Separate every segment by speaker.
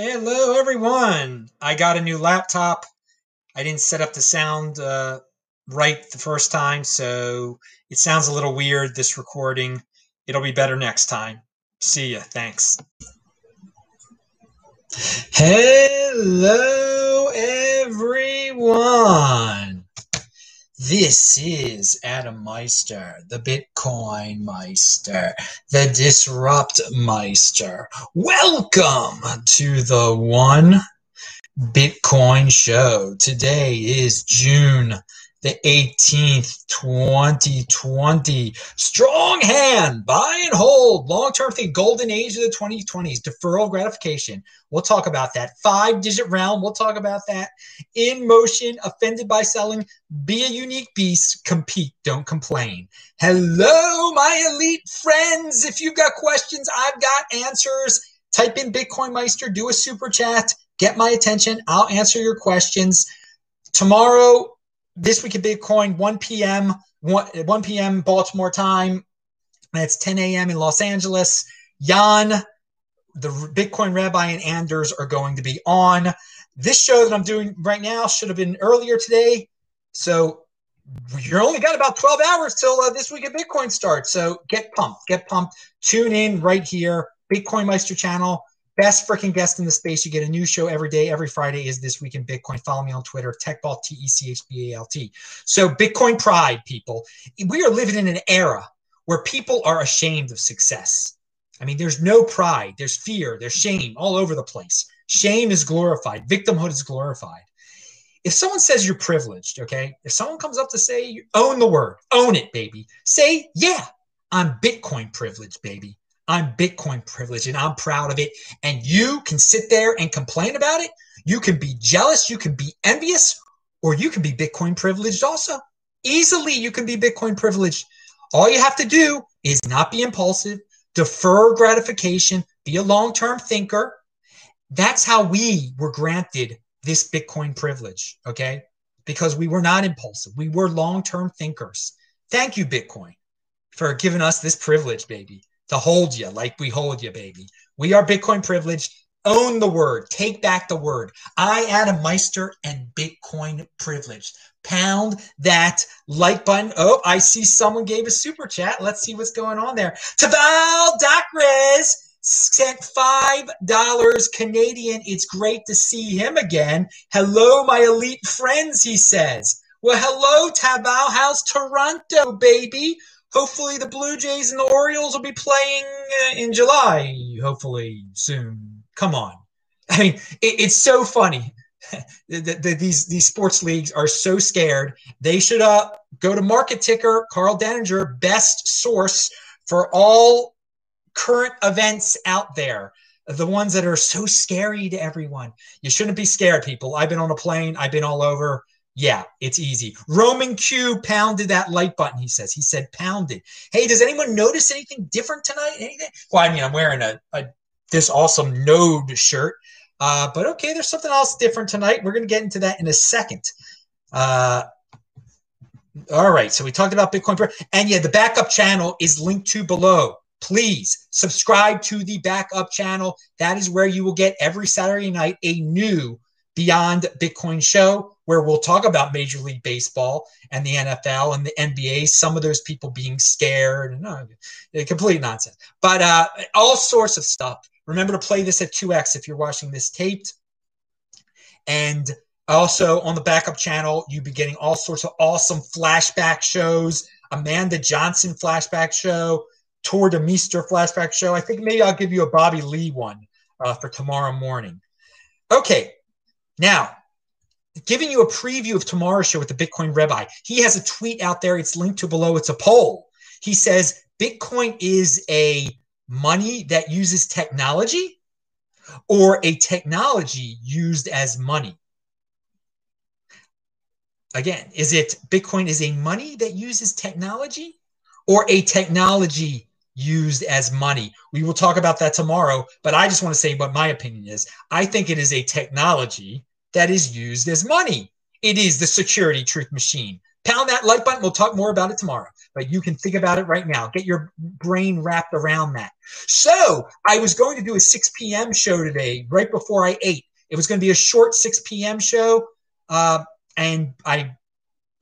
Speaker 1: Hello, everyone. I got a new laptop. I didn't set up the sound uh, right the first time, so it sounds a little weird, this recording. It'll be better next time. See ya. Thanks. Hello, everyone. This is Adam Meister, the Bitcoin Meister, the Disrupt Meister. Welcome to the One Bitcoin Show. Today is June the 18th, 2020. Strong hand, buy and hold, long term thing, golden age of the 2020s, deferral gratification. We'll talk about that. Five digit round, we'll talk about that. In motion, offended by selling, be a unique beast, compete, don't complain. Hello, my elite friends. If you've got questions, I've got answers. Type in Bitcoin Meister, do a super chat, get my attention. I'll answer your questions. Tomorrow, this week at Bitcoin, 1 p.m. 1, 1 p.m. Baltimore time. That's 10 a.m. in Los Angeles. Jan, the Bitcoin Rabbi, and Anders are going to be on. This show that I'm doing right now should have been earlier today. So you're only got about 12 hours till uh, this week at Bitcoin starts. So get pumped, get pumped. Tune in right here, Bitcoin Meister channel best freaking guest in the space. You get a new show every day. Every Friday is This Week in Bitcoin. Follow me on Twitter, TechBalt, T E C H B A L T. So, Bitcoin pride, people. We are living in an era where people are ashamed of success. I mean, there's no pride, there's fear, there's shame all over the place. Shame is glorified, victimhood is glorified. If someone says you're privileged, okay, if someone comes up to say, own the word, own it, baby, say, yeah, I'm Bitcoin privileged, baby. I'm Bitcoin privileged and I'm proud of it. And you can sit there and complain about it. You can be jealous, you can be envious, or you can be Bitcoin privileged also. Easily, you can be Bitcoin privileged. All you have to do is not be impulsive, defer gratification, be a long term thinker. That's how we were granted this Bitcoin privilege, okay? Because we were not impulsive, we were long term thinkers. Thank you, Bitcoin, for giving us this privilege, baby to hold you like we hold you, baby. We are Bitcoin privileged. Own the word. Take back the word. I, Adam Meister, and Bitcoin privileged. Pound that like button. Oh, I see someone gave a super chat. Let's see what's going on there. Taval Dacres sent five dollars Canadian. It's great to see him again. Hello, my elite friends, he says. Well, hello, Tabal. How's Toronto, baby? Hopefully the Blue Jays and the Orioles will be playing uh, in July, hopefully soon. Come on. I mean, it, it's so funny. the, the, these these sports leagues are so scared. They should uh, go to Market Ticker, Karl Denninger, best source for all current events out there. The ones that are so scary to everyone. You shouldn't be scared, people. I've been on a plane. I've been all over. Yeah, it's easy. Roman Q pounded that like button, he says. He said pounded. Hey, does anyone notice anything different tonight? Anything? Well, I mean, I'm wearing a, a this awesome node shirt. Uh, but okay, there's something else different tonight. We're to get into that in a second. Uh, all right, so we talked about Bitcoin. And yeah, the backup channel is linked to below. Please subscribe to the backup channel. That is where you will get every Saturday night a new Beyond Bitcoin show where we'll talk about Major League Baseball and the NFL and the NBA, some of those people being scared and uh, complete nonsense. But uh, all sorts of stuff. Remember to play this at 2x if you're watching this taped. And also on the backup channel, you'll be getting all sorts of awesome flashback shows. Amanda Johnson flashback show, Tuur Demeester flashback show. I think maybe I'll give you a Bobby Lee one uh, for tomorrow morning. Okay, now, giving you a preview of tomorrow's show with the Bitcoin Rabbi, he has a tweet out there. It's linked to below. It's a poll. He says Bitcoin is a money that uses technology or a technology used as money. Again, is it Bitcoin is a money that uses technology or a technology used as money. We will talk about that tomorrow, but I just want to say what my opinion is. I think it is a technology that is used as money. It is the security truth machine. Pound that like button. We'll talk more about it tomorrow. but you can think about it right now. Get your brain wrapped around that. So I was going to do a 6 p.m. show today, right before I ate. It was going to be a short 6 p.m. show, uh, and I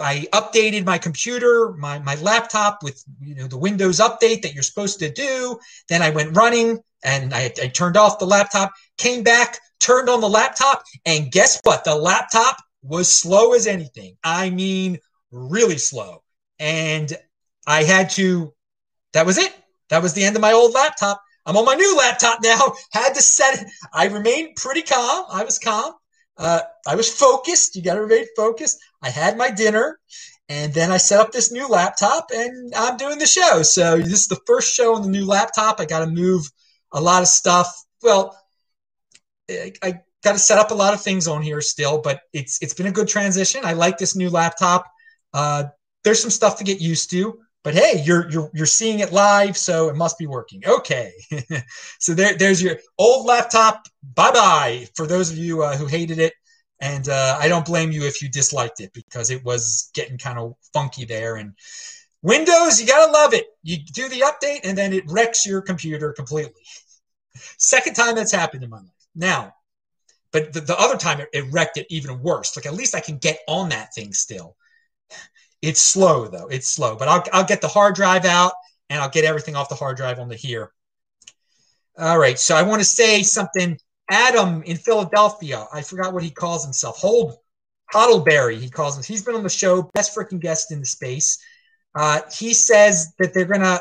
Speaker 1: I updated my computer, my, my laptop with you know the Windows update that you're supposed to do. Then I went running and I, I turned off the laptop, came back, turned on the laptop, and guess what? The laptop was slow as anything. I mean, really slow. And I had to, that was it. That was the end of my old laptop. I'm on my new laptop now. Had to set it. I remained pretty calm. I was calm. Uh, I was focused. You got to remain focused. I had my dinner, and then I set up this new laptop, and I'm doing the show. So this is the first show on the new laptop. I got to move a lot of stuff. Well, I, got to set up a lot of things on here still, but it's it's been a good transition. I like this new laptop. Uh, there's some stuff to get used to, but hey, you're you're you're seeing it live, so it must be working. Okay, so there there's your old laptop. Bye bye for those of you uh, who hated it, and uh, I don't blame you if you disliked it because it was getting kind of funky there. And Windows, you gotta love it. You do the update, and then it wrecks your computer completely. Second time that's happened in my life. Now, but the, the other time it, it wrecked it even worse. Like at least I can get on that thing still. It's slow though. It's slow, but I'll, I'll get the hard drive out and I'll get everything off the hard drive onto here. All right. So I want to say something. Adam in Philadelphia. I forgot what he calls himself. Hold Hoddleberry. He calls him. He's been on the show. Best freaking guest in the space. Uh, he says that they're gonna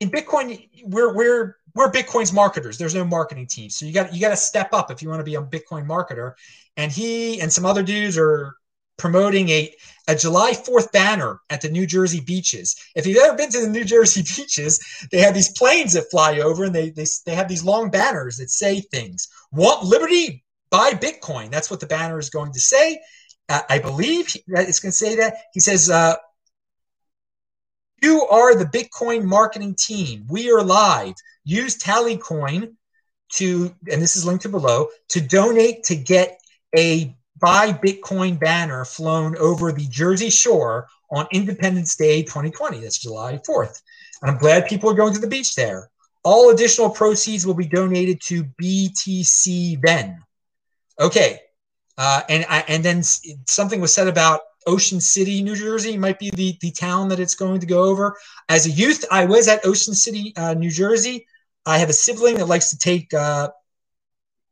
Speaker 1: in Bitcoin. We're we're we're Bitcoin's marketers. There's no marketing team, so you got you got to step up if you want to be a Bitcoin marketer. And he and some other dudes are promoting a a July 4th banner at the New Jersey beaches. If you've ever been to the New Jersey beaches, they have these planes that fly over and they, they, they have these long banners that say things. Want liberty? Buy Bitcoin. That's what the banner is going to say. Uh, I believe it's going to say that. He says, uh, You are the Bitcoin marketing team. We are live. Use Tallycoin to, and this is linked to below, to donate to get a buy Bitcoin banner flown over the Jersey Shore on Independence Day 2020. That's July 4th. And I'm glad people are going to the beach there. All additional proceeds will be donated to BTC Ben. Okay. Uh, and I, and then something was said about Ocean City, New Jersey might be the, the town that it's going to go over. As a youth, I was at Ocean City, uh, New Jersey. I have a sibling that likes to take uh,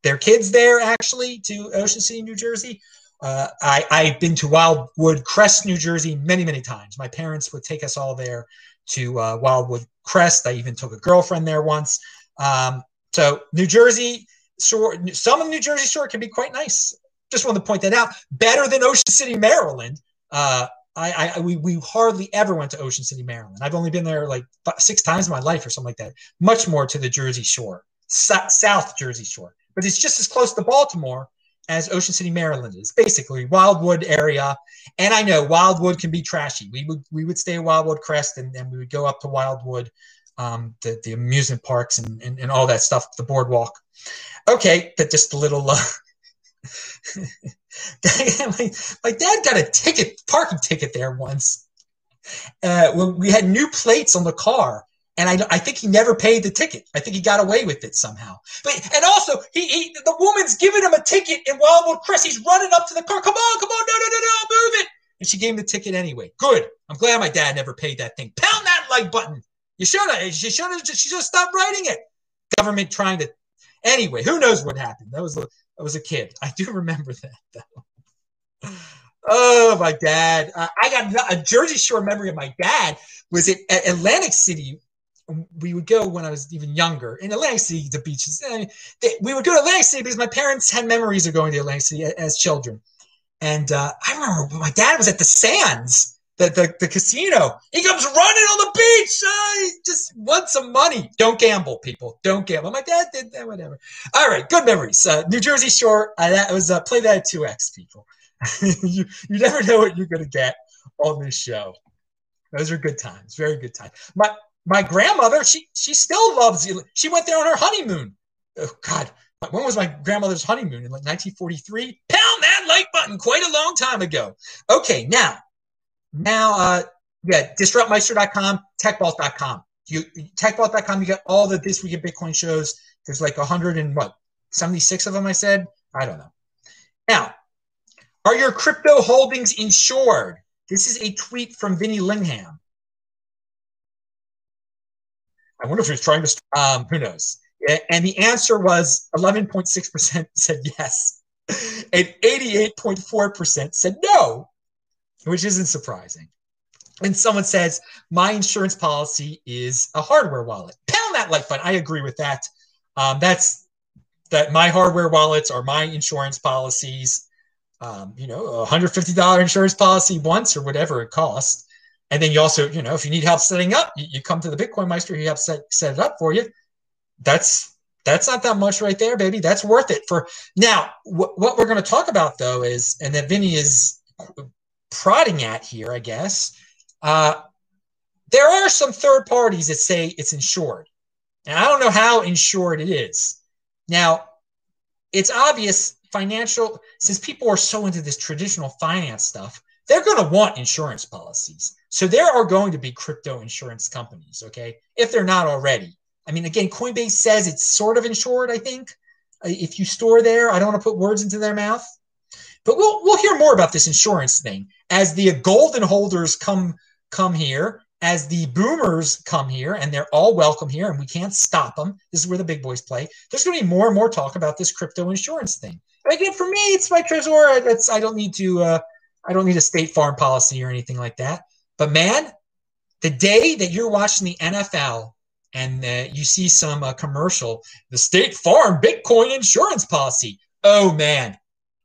Speaker 1: their kids there actually to Ocean City, New Jersey. Uh, I, I've been to Wildwood Crest, New Jersey, many, many times. My parents would take us all there to uh, Wildwood Crest. I even took a girlfriend there once. Um, so New Jersey shore, some of New Jersey shore can be quite nice. Just wanted to point that out. Better than Ocean City, Maryland. Uh, I, I we, we hardly ever went to Ocean City, Maryland. I've only been there like six times in my life or something like that. Much more to the Jersey Shore, South Jersey Shore but it's just as close to Baltimore as Ocean City, Maryland is. Basically, Wildwood area. And I know Wildwood can be trashy. We would we would stay at Wildwood Crest and then we would go up to Wildwood, um, the, the amusement parks and, and, and all that stuff, the boardwalk. Okay, but just a little uh, my, my dad got a ticket, parking ticket there once. Uh, when we had new plates on the car, and I, I think he never paid the ticket. I think he got away with it somehow. But and also he, he the woman's giving him a ticket in Wildwood Crest. He's running up to the car. Come on, come on, no, no, no, no, move it. And she gave him the ticket anyway. Good. I'm glad my dad never paid that thing. Pound that like button. You should have. You should have. She have stopped writing it. Government trying to. Anyway, who knows what happened? That was that was a kid. I do remember that though. Oh, my dad. Uh, I got a Jersey Shore memory of my dad was at Atlantic City we would go when I was even younger in Atlantic City, the beaches. Eh, we would go to Atlantic City because my parents had memories of going to Atlantic City as children. And uh, I remember my dad was at the Sands, the, the, the casino. He comes running on the beach. Uh, just wants some money. Don't gamble, people. Don't gamble. My dad did that, whatever. All right, good memories. Uh, New Jersey Shore, uh, that was uh, play that at 2X, people. you, you never know what you're going to get on this show. Those are good times, very good times. My my grandmother, she she still loves you. She went there on her honeymoon. Oh God, when was my grandmother's honeymoon? In like 1943. Pound that like button quite a long time ago. Okay, now, now, uh, Yeah, disruptmeister.com, techbalt.com. You techbalt.com, you get all the this week in Bitcoin shows. There's like 100 and what 76 of them. I said I don't know. Now, are your crypto holdings insured? This is a tweet from Vinny Lingham. I wonder if he's trying to. Um, who knows? And the answer was 11.6% said yes, and 88.4% said no, which isn't surprising. And someone says, My insurance policy is a hardware wallet. Pound that like button. I agree with that. Um, that's that my hardware wallets are my insurance policies. Um, you know, a $150 insurance policy once or whatever it costs. And then you also, you know, if you need help setting up, you, you come to the Bitcoin Meister, he helps set, set it up for you that's that's not that much right there, baby. That's worth it for now. Wh- what we're going to talk about though is, and that Vinny is prodding at here, I guess. Uh, there are some third parties that say it's insured, and I don't know how insured it is. Now, it's obvious financial since people are so into this traditional finance stuff, they're going to want insurance policies. So there are going to be crypto insurance companies, okay, if they're not already. I mean, again, Coinbase says it's sort of insured, I think. Uh, if you store there, I don't want to put words into their mouth. But we'll we'll hear more about this insurance thing as the golden holders come come here, as the boomers come here, and they're all welcome here, and we can't stop them. This is where the big boys play. There's going to be more and more talk about this crypto insurance thing. Again, for me, it's my treasure. That's I don't need to. Uh, I don't need a state farm policy or anything like that. But man, the day that you're watching the NFL and uh, you see some uh, commercial, the State Farm Bitcoin insurance policy. Oh man,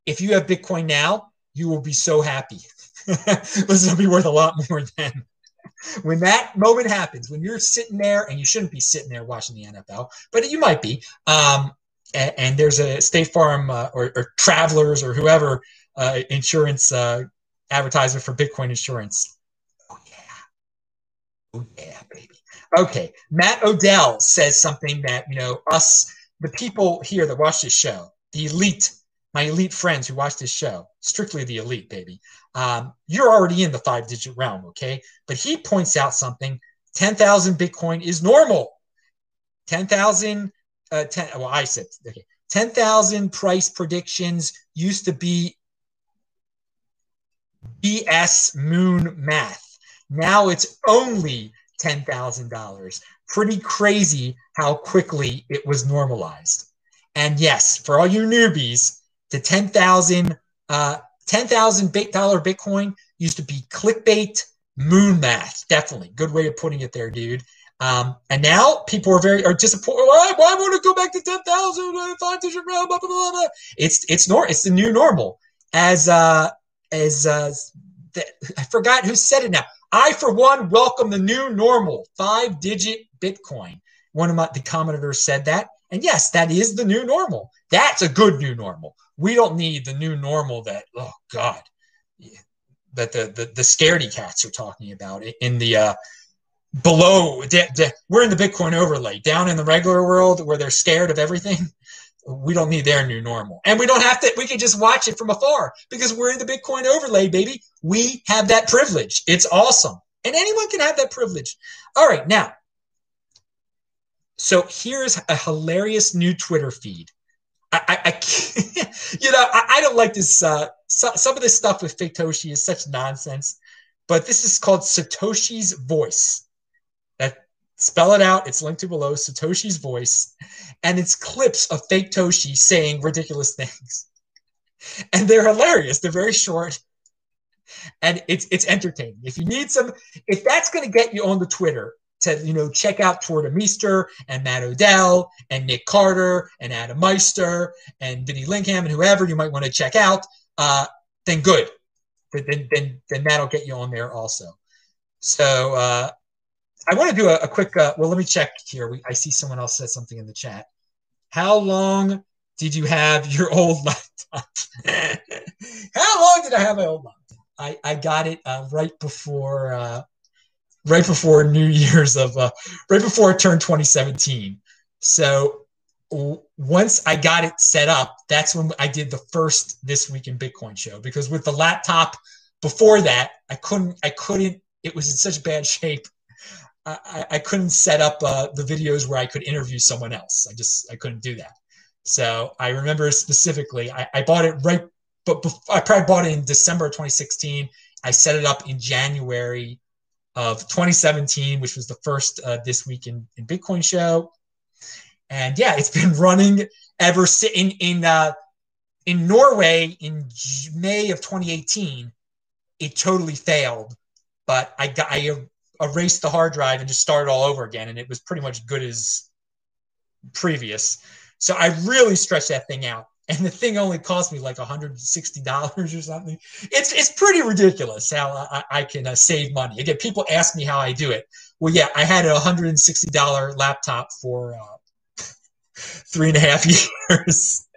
Speaker 1: if you have Bitcoin now, you will be so happy. this will be worth a lot more then. when that moment happens, when you're sitting there, and you shouldn't be sitting there watching the NFL, but you might be, um, and, and, there's a State Farm uh, or, or, Travelers or whoever uh, insurance uh, advertiser for Bitcoin insurance. Oh yeah, oh yeah, baby. Okay, Matt Odell says something that you know us, the people here that watch this show, the elite, my elite friends who watch this show, strictly the elite, baby. Um, you're already in the five-digit realm, okay? But he points out something: ten thousand Bitcoin is normal. Ten thousand, uh, ten. Well, I said okay. Ten thousand price predictions used to be BS moon math. Now it's only $10,000. Pretty crazy how quickly it was normalized. And yes, for all you newbies, the 10,000 uh, 10,000 dollar Bitcoin used to be clickbait moon math. Definitely good way of putting it there, dude. Um, and now people are very are disappointed. Why, why want to go back to 10,000, uh, five digit round, blah, blah, blah, blah. It's, it's, nor, it's the new normal. As, uh, as, uh, the, I forgot who said it now. I, for one, welcome the new normal, five digit Bitcoin. One of my, the commenters said that. And yes, that is the new normal. That's a good new normal. We don't need the new normal that, oh God, that the, the, the scaredy cats are talking about in the, uh, below, de, de, we're in the Bitcoin overlay down in the regular world where they're scared of everything we don't need their new normal. And we don't have to, we can just watch it from afar because we're in the Bitcoin overlay, baby. We have that privilege. It's awesome. And anyone can have that privilege. All right, now, so here's a hilarious new Twitter feed. I, I, I you know, I, I, don't like this. Uh, so, some of this stuff with Faketoshi is such nonsense, but this is called Satoshi's Voice. That Spell it out. It's linked to below. Satoshi's voice, and it's clips of Faketoshi saying ridiculous things, and they're hilarious. They're very short, and it's it's entertaining. If you need some, if that's going to get you on the Twitter to you know check out Tuur Demeester and Matt Odell and Nick Carter and Adam Meister and Vinny Lingham and whoever you might want to check out, uh, then good. Then, then, then that'll get you on there also. So uh, I want to do a, a quick. Uh, well, let me check here. We, I see someone else said something in the chat. How long did you have your old laptop? How long did I have my old laptop? I, I got it uh, right before uh, right before New Year's of uh, right before it turned 2017. So w- once I got it set up, that's when I did the first this week in Bitcoin show because with the laptop before that, I couldn't I couldn't it was in such bad shape. I, I couldn't set up uh, the videos where I could interview someone else. I just I couldn't do that. So I remember specifically, I, I bought it right, but before, I probably bought it in December of 2016. I set it up in January of 2017, which was the first uh, this week in, in Bitcoin show. And yeah, it's been running ever since in in uh, in Norway in May of 2018. It totally failed, but I got I erased the hard drive and just started all over again, and it was pretty much good as previous. So I really stretched that thing out. And the thing only cost me like $160 or something. It's it's pretty ridiculous how I, I can uh, save money. Again, people ask me how I do it. Well, yeah, I had a $160 laptop for uh, three and a half years.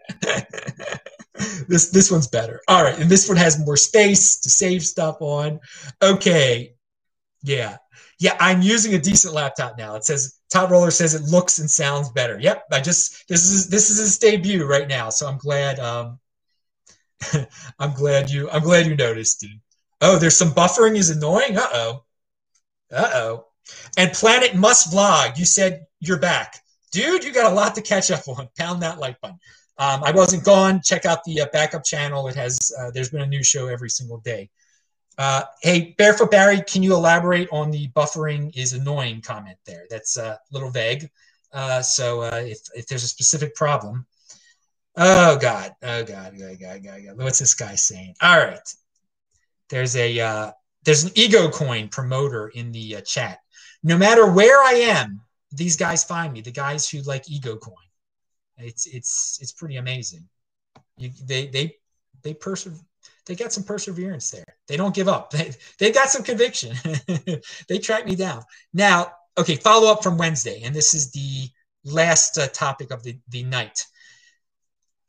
Speaker 1: this this one's better. All right, and this one has more space to save stuff on. Okay, yeah, yeah, I'm using a decent laptop now. It says Top Roller says it looks and sounds better. Yep, I just this is this is his debut right now, so I'm glad. Um, I'm glad you I'm glad you noticed, dude. Oh, there's some buffering is annoying. Uh oh. Uh oh. And Planet Must Vlog, you said you're back, dude. You got a lot to catch up on. Pound that like button. Um, I wasn't gone. Check out the uh, backup channel. It has uh, there's been a new show every single day. Uh, hey, Barefoot Barry, can you elaborate on the buffering is annoying comment there? That's a little vague. Uh, so uh, if, if there's a specific problem, oh God, oh God, God, God, God, God. what's this guy saying? All right, there's a uh, there's an ego coin promoter in the uh, chat. No matter where I am, these guys find me. The guys who like ego coin, it's it's it's pretty amazing. You, they they they persevere they got some perseverance there. They don't give up. They, they got some conviction. they track me down. Now, okay, follow up from Wednesday, and this is the last uh, topic of the, the night.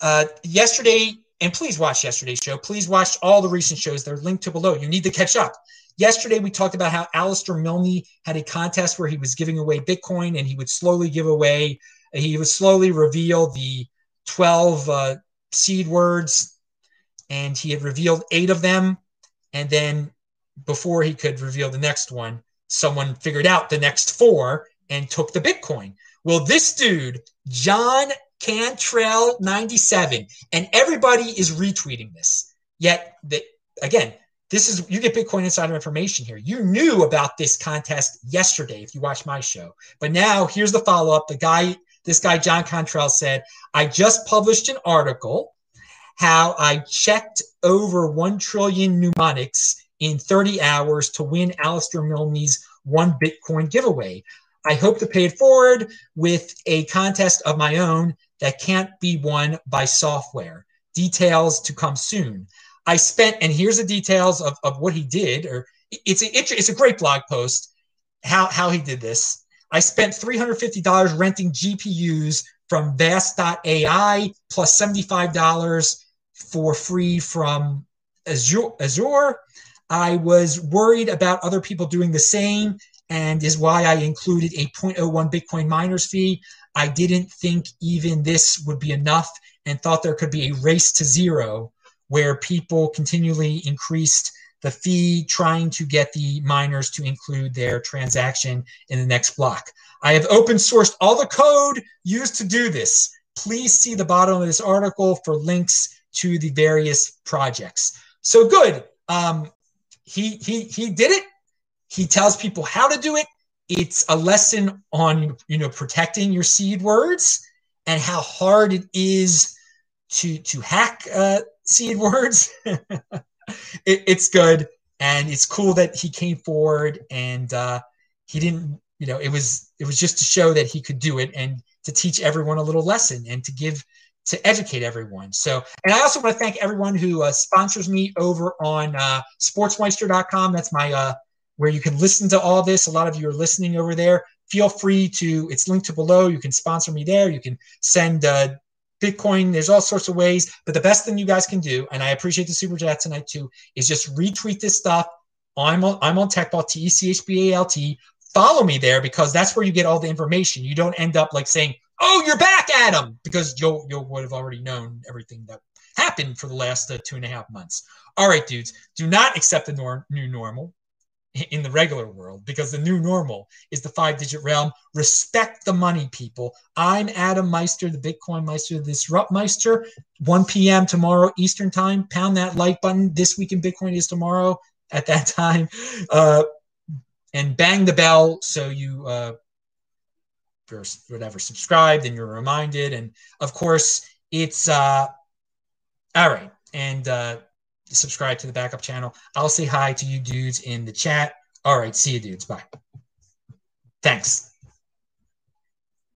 Speaker 1: Uh, yesterday, and please watch yesterday's show. Please watch all the recent shows. They're linked to below. You need to catch up. Yesterday, we talked about how Alistair Milne had a contest where he was giving away Bitcoin and he would slowly give away, he would slowly reveal the 12 uh, seed words and he had revealed eight of them. And then before he could reveal the next one, someone figured out the next four and took the Bitcoin. Well, this dude, John Cantrell 97, and everybody is retweeting this. Yet, the, again, this is you get Bitcoin insider information here. You knew about this contest yesterday if you watched my show. But now here's the follow up. The guy, this guy, John Cantrell, said, I just published an article how I checked over 1 trillion mnemonics in 30 hours to win Alistair Milne's one Bitcoin giveaway. I hope to pay it forward with a contest of my own that can't be won by software. Details to come soon. I spent, and here's the details of, of what he did, or it's a, it's a great blog post, how, how he did this. I spent $350 renting GPUs from vast.ai plus $75 for free from Azure, Azure. I was worried about other people doing the same, and is why I included a 0.01 Bitcoin miners fee. I didn't think even this would be enough and thought there could be a race to zero where people continually increased the fee trying to get the miners to include their transaction in the next block. I have open sourced all the code used to do this. Please see the bottom of this article for links to the various projects. So good. Um, he he he did it. He tells people how to do it. It's a lesson on you know protecting your seed words and how hard it is to to hack uh, seed words. it, it's good and it's cool that he came forward and uh, he didn't you know it was it was just to show that he could do it and to teach everyone a little lesson and to give to educate everyone. So, and I also want to thank everyone who uh, sponsors me over on uh, sportsmeister.com. That's my uh, where you can listen to all this. A lot of you are listening over there. Feel free to, it's linked to below. You can sponsor me there. You can send uh, Bitcoin. There's all sorts of ways. But the best thing you guys can do, and I appreciate the super chat tonight too, is just retweet this stuff. I'm on, I'm on TechBalt, T E C H B A L T. Follow me there because that's where you get all the information. You don't end up like saying, oh, you're back, Adam, because you you would have already known everything that happened for the last uh, two and a half months. All right, dudes, do not accept the nor- new normal. In the regular world because the new normal is the five digit realm. Respect the money, people. I'm Adam Meister, the Bitcoin Meister, the Disrupt Meister. 1 p.m. tomorrow, Eastern Time. Pound that like button. This week in Bitcoin is tomorrow at that time. Uh, and bang the bell so you, uh, you're whatever, subscribed and you're reminded. And of course, it's uh, all right. And, uh, subscribe to the backup channel. I'll say hi to you dudes in the chat. All right, see you dudes. Bye. Thanks.